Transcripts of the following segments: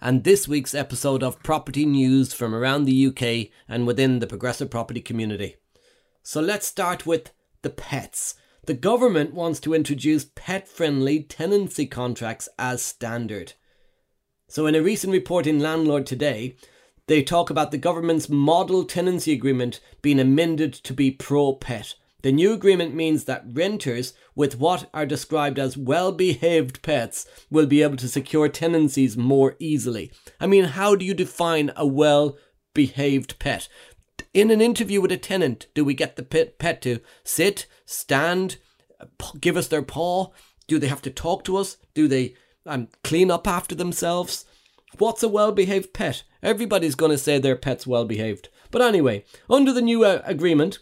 and this week's episode of property news from around the UK and within the progressive property community. So let's start with the pets. The government wants to introduce pet friendly tenancy contracts as standard. So, in a recent report in Landlord Today, they talk about the government's model tenancy agreement being amended to be pro pet the new agreement means that renters with what are described as well behaved pets will be able to secure tenancies more easily. I mean, how do you define a well behaved pet? In an interview with a tenant, do we get the pet, to sit, stand, give us their paw? Do they have to talk to us? Do they um, clean up after themselves? What's a well behaved pet? Everybody's going to say their pet's well behaved. But anyway, under the new uh, agreement,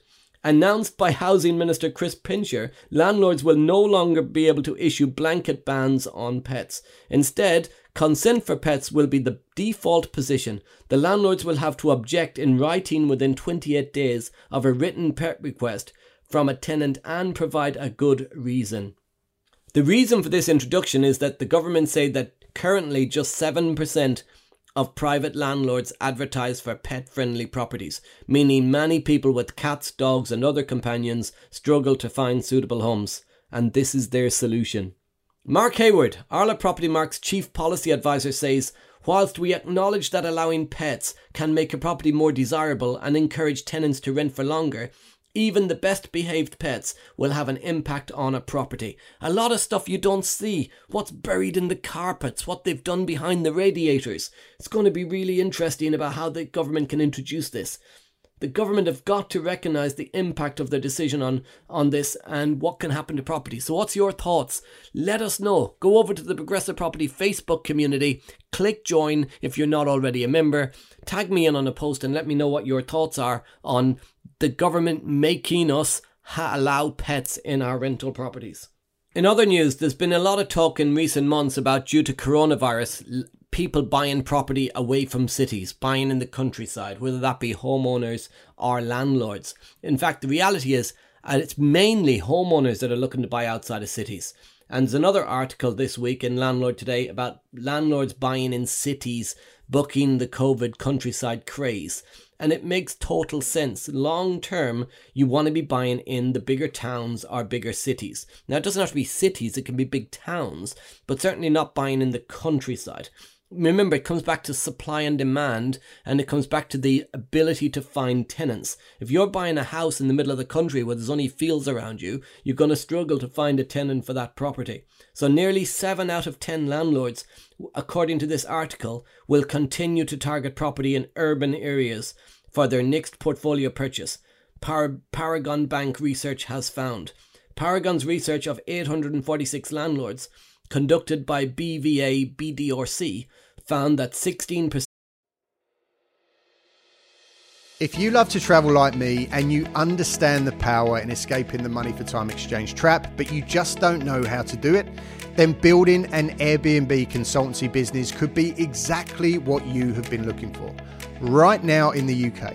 Announced by Housing Minister Chris Pincher, landlords will no longer be able to issue blanket bans on pets. Instead, consent for pets will be the default position. The landlords will have to object in writing within 28 days of a written pet request from a tenant and provide a good reason. The reason for this introduction is that the government say that currently just 7% of private landlords advertise for pet friendly properties, meaning many people with cats, dogs, and other companions struggle to find suitable homes, and this is their solution. Mark Hayward, ARLA Propertymark's chief policy advisor, says Whilst we acknowledge that allowing pets can make a property more desirable and encourage tenants to rent for longer, even the best behaved pets will have an impact on a property. A lot of stuff you don't see, what's buried in the carpets, what they've done behind the radiators. It's going to be really interesting about how the government can introduce this. The government have got to recognise the impact of their decision on, on this and what can happen to property. So, what's your thoughts? Let us know. Go over to the Progressive Property Facebook community, click join if you're not already a member, tag me in on a post and let me know what your thoughts are on the government making us ha- allow pets in our rental properties. In other news, there's been a lot of talk in recent months about due to coronavirus, people buying property away from cities, buying in the countryside, whether that be homeowners or landlords. In fact, the reality is, uh, it's mainly homeowners that are looking to buy outside of cities. And there's another article this week in Landlord Today about landlords buying in cities, booking the COVID countryside craze and it makes total sense. Long term, you want to be buying in the bigger towns or bigger cities. Now, it doesn't have to be cities, it can be big towns, but certainly not buying in the countryside remember it comes back to supply and demand and it comes back to the ability to find tenants. If you're buying a house in the middle of the country where there's only fields around you you're going to struggle to find a tenant for that property. So nearly 7 out of 10 landlords according to this article will continue to target property in urban areas for their next portfolio purchase Par- paragon bank research has found. Paragon's research of 846 landlords conducted by BVA BDRC found that 16%. If you love to travel like me and you understand the power in escaping the money for time exchange trap, but you just don't know how to do it, then building an Airbnb consultancy business could be exactly what you have been looking for. Right now in the UK,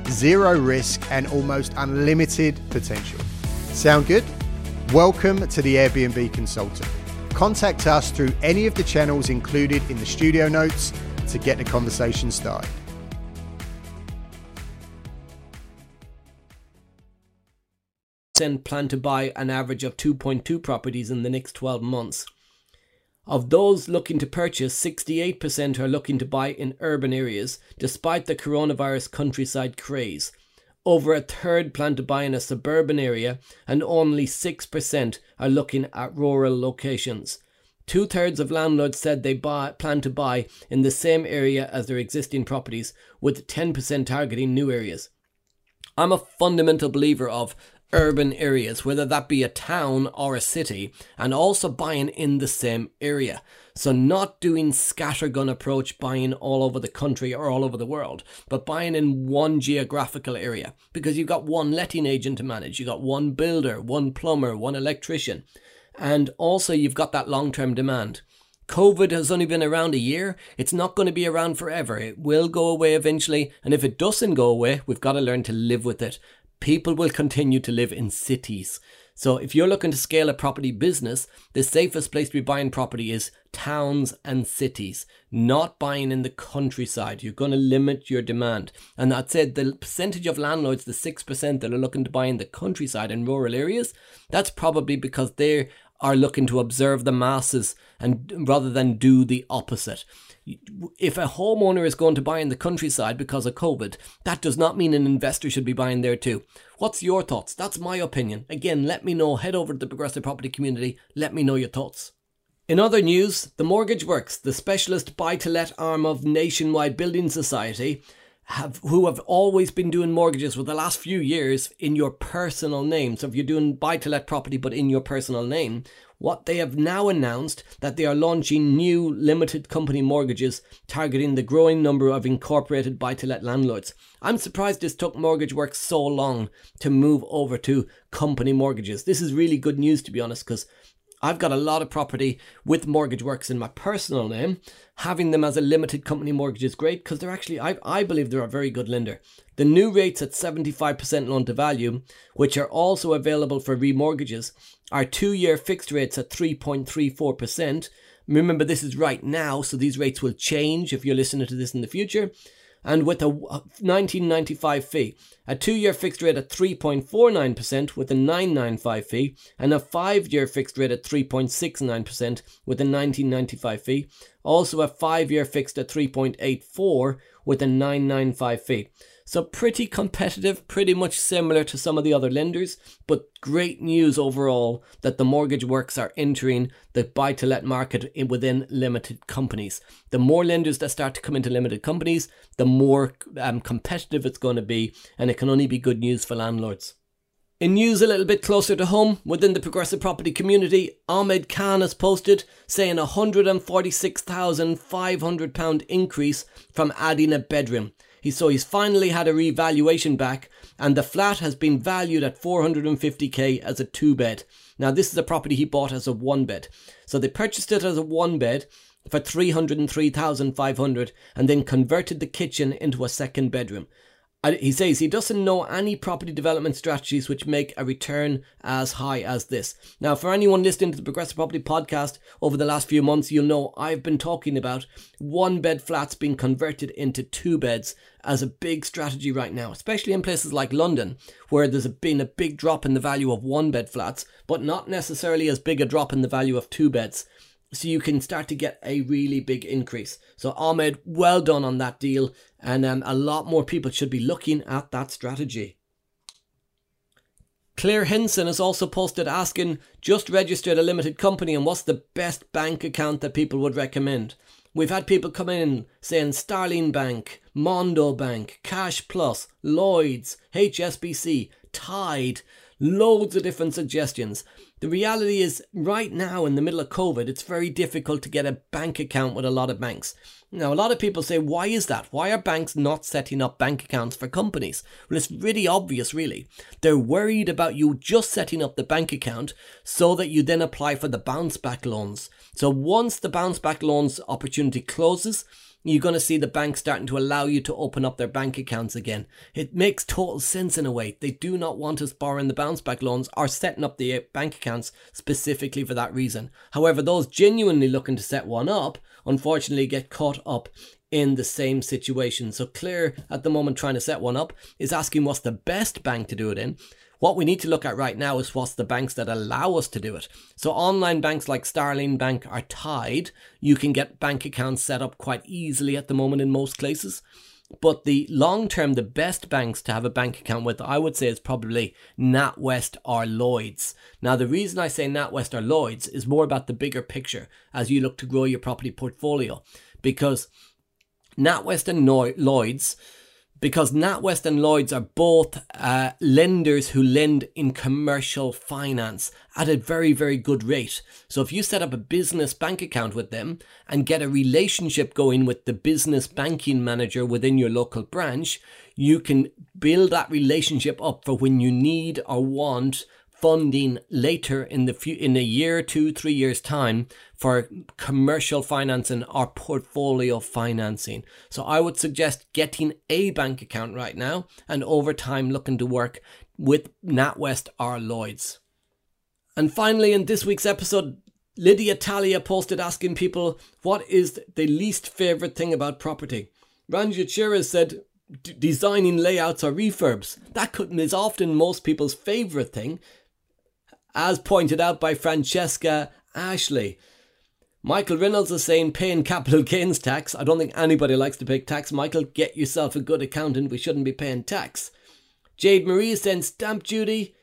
zero risk, and almost unlimited potential. Sound good? Welcome to the Airbnb Consultant. Contact us through any of the channels included in the studio notes to get the conversation started. plan to buy an average of 2.2 properties in the next 12 months. Of those looking to purchase, 68% are looking to buy in urban areas, despite the coronavirus countryside craze. Over a third plan to buy in a suburban area, and only 6% are looking at rural locations. Two thirds of landlords said they buy, plan to buy in the same area as their existing properties, with 10% targeting new areas. I'm a fundamental believer of urban areas, whether that be a town or a city, and also buying in the same area. So, not doing scattergun approach, buying all over the country or all over the world, but buying in one geographical area because you've got one letting agent to manage, you've got one builder, one plumber, one electrician, and also you've got that long term demand. COVID has only been around a year. It's not going to be around forever. It will go away eventually. And if it doesn't go away, we've got to learn to live with it people will continue to live in cities. So if you're looking to scale a property business, the safest place to be buying property is towns and cities, not buying in the countryside. You're going to limit your demand. And that said, the percentage of landlords, the 6% that are looking to buy in the countryside and rural areas, that's probably because they are looking to observe the masses and rather than do the opposite if a homeowner is going to buy in the countryside because of COVID, that does not mean an investor should be buying there too. What's your thoughts? That's my opinion. Again, let me know. Head over to the Progressive Property community. Let me know your thoughts. In other news, the Mortgage Works, the specialist buy to let arm of Nationwide Building Society, have who have always been doing mortgages for the last few years in your personal name. So if you're doing buy to let property but in your personal name, what they have now announced that they are launching new limited company mortgages targeting the growing number of incorporated buy to let landlords. I'm surprised this took Mortgage work so long to move over to company mortgages. This is really good news to be honest because I've got a lot of property with Mortgage Works in my personal name. Having them as a limited company mortgage is great because they're actually, I, I believe they're a very good lender. The new rates at 75% loan to value, which are also available for remortgages, are two year fixed rates at 3.34%. Remember, this is right now, so these rates will change if you're listening to this in the future and with a 1995 uh, fee, a two year fixed rate at 3.49% with a 995 fee, and a five year fixed rate at 3.69% with a 1995 fee, also a five year fixed at 3.84 with a 995 fee. So pretty competitive, pretty much similar to some of the other lenders, but great news overall that the mortgage works are entering the buy to let market within limited companies. The more lenders that start to come into limited companies, the more um, competitive it's going to be, and it can only be good news for landlords. In news a little bit closer to home, within the progressive property community, Ahmed Khan has posted saying a £146,500 increase from adding a bedroom. He, so he's finally had a revaluation back, and the flat has been valued at 450k as a two bed. Now, this is a property he bought as a one bed. So they purchased it as a one bed for 303,500 and then converted the kitchen into a second bedroom he says he doesn't know any property development strategies which make a return as high as this. Now, for anyone listening to the Progressive Property podcast over the last few months, you'll know I've been talking about one bed flats being converted into two beds as a big strategy right now, especially in places like London, where there's been a big drop in the value of one bed flats, but not necessarily as big a drop in the value of two beds so you can start to get a really big increase. So Ahmed, well done on that deal, and um, a lot more people should be looking at that strategy. Claire Henson has also posted asking, just registered a limited company and what's the best bank account that people would recommend? We've had people come in saying Starling Bank, Monzo Bank, Cash Plus, Lloyds, HSBC, Tide, loads of different suggestions. The reality is, right now in the middle of COVID, it's very difficult to get a bank account with a lot of banks. Now, a lot of people say, why is that? Why are banks not setting up bank accounts for companies? Well, it's really obvious, really. They're worried about you just setting up the bank account so that you then apply for the bounce back loans. So once the bounce back loans opportunity closes, you're going to see the bank starting to allow you to open up their bank accounts again. It makes total sense in a way. They do not want us borrowing the bounce back loans or setting up the uh, bank accounts specifically for that reason. However, those genuinely looking to set one up, unfortunately, get caught up in the same situation. So Claire, at the moment, trying to set one up, is asking what's the best bank to do it in. What we need to look at right now is what's the banks that allow us to do it. So online banks like Starling Bank are Tide. You can get bank accounts set up quite easily at the moment in most places. But the long term, the best banks to have a bank account with, I would say, is probably NatWest or Lloyds. Now, the reason I say NatWest or Lloyds is more about the bigger picture as you look to grow your property portfolio. Because NatWest and Lloyds, because NatWest and Lloyds are both uh, lenders who lend in commercial finance at a very, very good rate. So if you set up a business bank account with them and get a relationship going with the business banking manager within your local branch, you can build that relationship up for when you need or want funding later in the few, in a year, two, three years time for commercial financing or portfolio financing. So I would suggest getting a bank account right now and over time looking to work with NatWest or Lloyds. And finally, in this week's episode, Lydia Talia posted asking people what is the least favorite thing about property. Ranjit Shiraz said designing layouts or refurbs. That is often most people's favorite thing as pointed out by Francesca Ashley. Michael Reynolds is saying paying capital gains tax. I don't think anybody likes to pay tax. Michael, get yourself a good accountant. We shouldn't be paying tax. Jade Marie is stamp duty.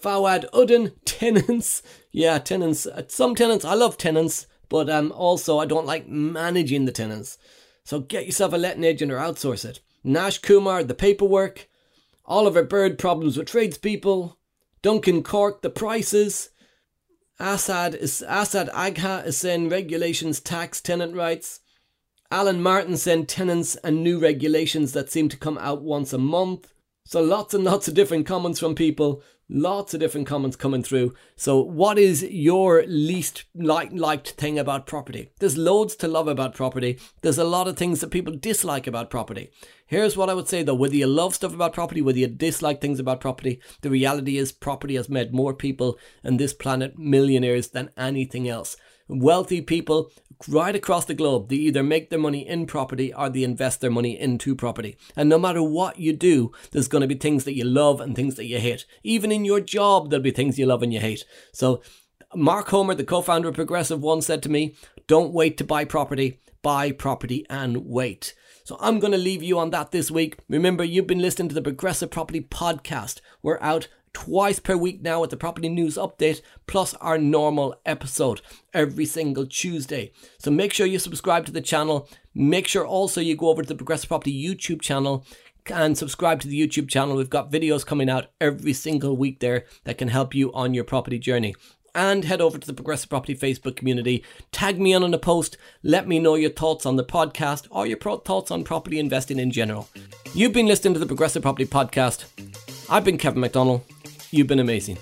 Fawad Udden, tenants. Yeah, tenants. Uh, some tenants, I love tenants, but um, also I don't like managing the tenants. So get yourself a letting agent or outsource it. Nash Kumar, the paperwork. Oliver Bird, problems with tradespeople. Duncan Cork, the prices. Assad is Assad Agha is saying regulations tax tenant rights. Alan Martin saying tenants and new regulations that seem to come out once a month. So lots and lots of different comments from people. Lots of different comments coming through. So, what is your least like, liked thing about property? There's loads to love about property. There's a lot of things that people dislike about property. Here's what I would say though whether you love stuff about property, whether you dislike things about property, the reality is property has made more people on this planet millionaires than anything else. Wealthy people right across the globe, they either make their money in property or they invest their money into property. And no matter what you do, there's going to be things that you love and things that you hate. Even in your job, there'll be things you love and you hate. So, Mark Homer, the co founder of Progressive, once said to me, Don't wait to buy property, buy property and wait. So I'm going to leave you on that this week. Remember, you've been listening to the Progressive Property Podcast. We're out twice per week now with the property news update plus our normal episode every single Tuesday. So make sure you subscribe to the channel. Make sure also you go over to the Progressive Property YouTube channel and subscribe to the YouTube channel. We've got videos coming out every single week there that can help you on your property journey. And head over to the Progressive Property Facebook community. Tag me on in a post. Let me know your thoughts on the podcast or your pro- thoughts on property investing in general. You've been listening to the Progressive Property Podcast. I've been Kevin McDonnell. You've been amazing.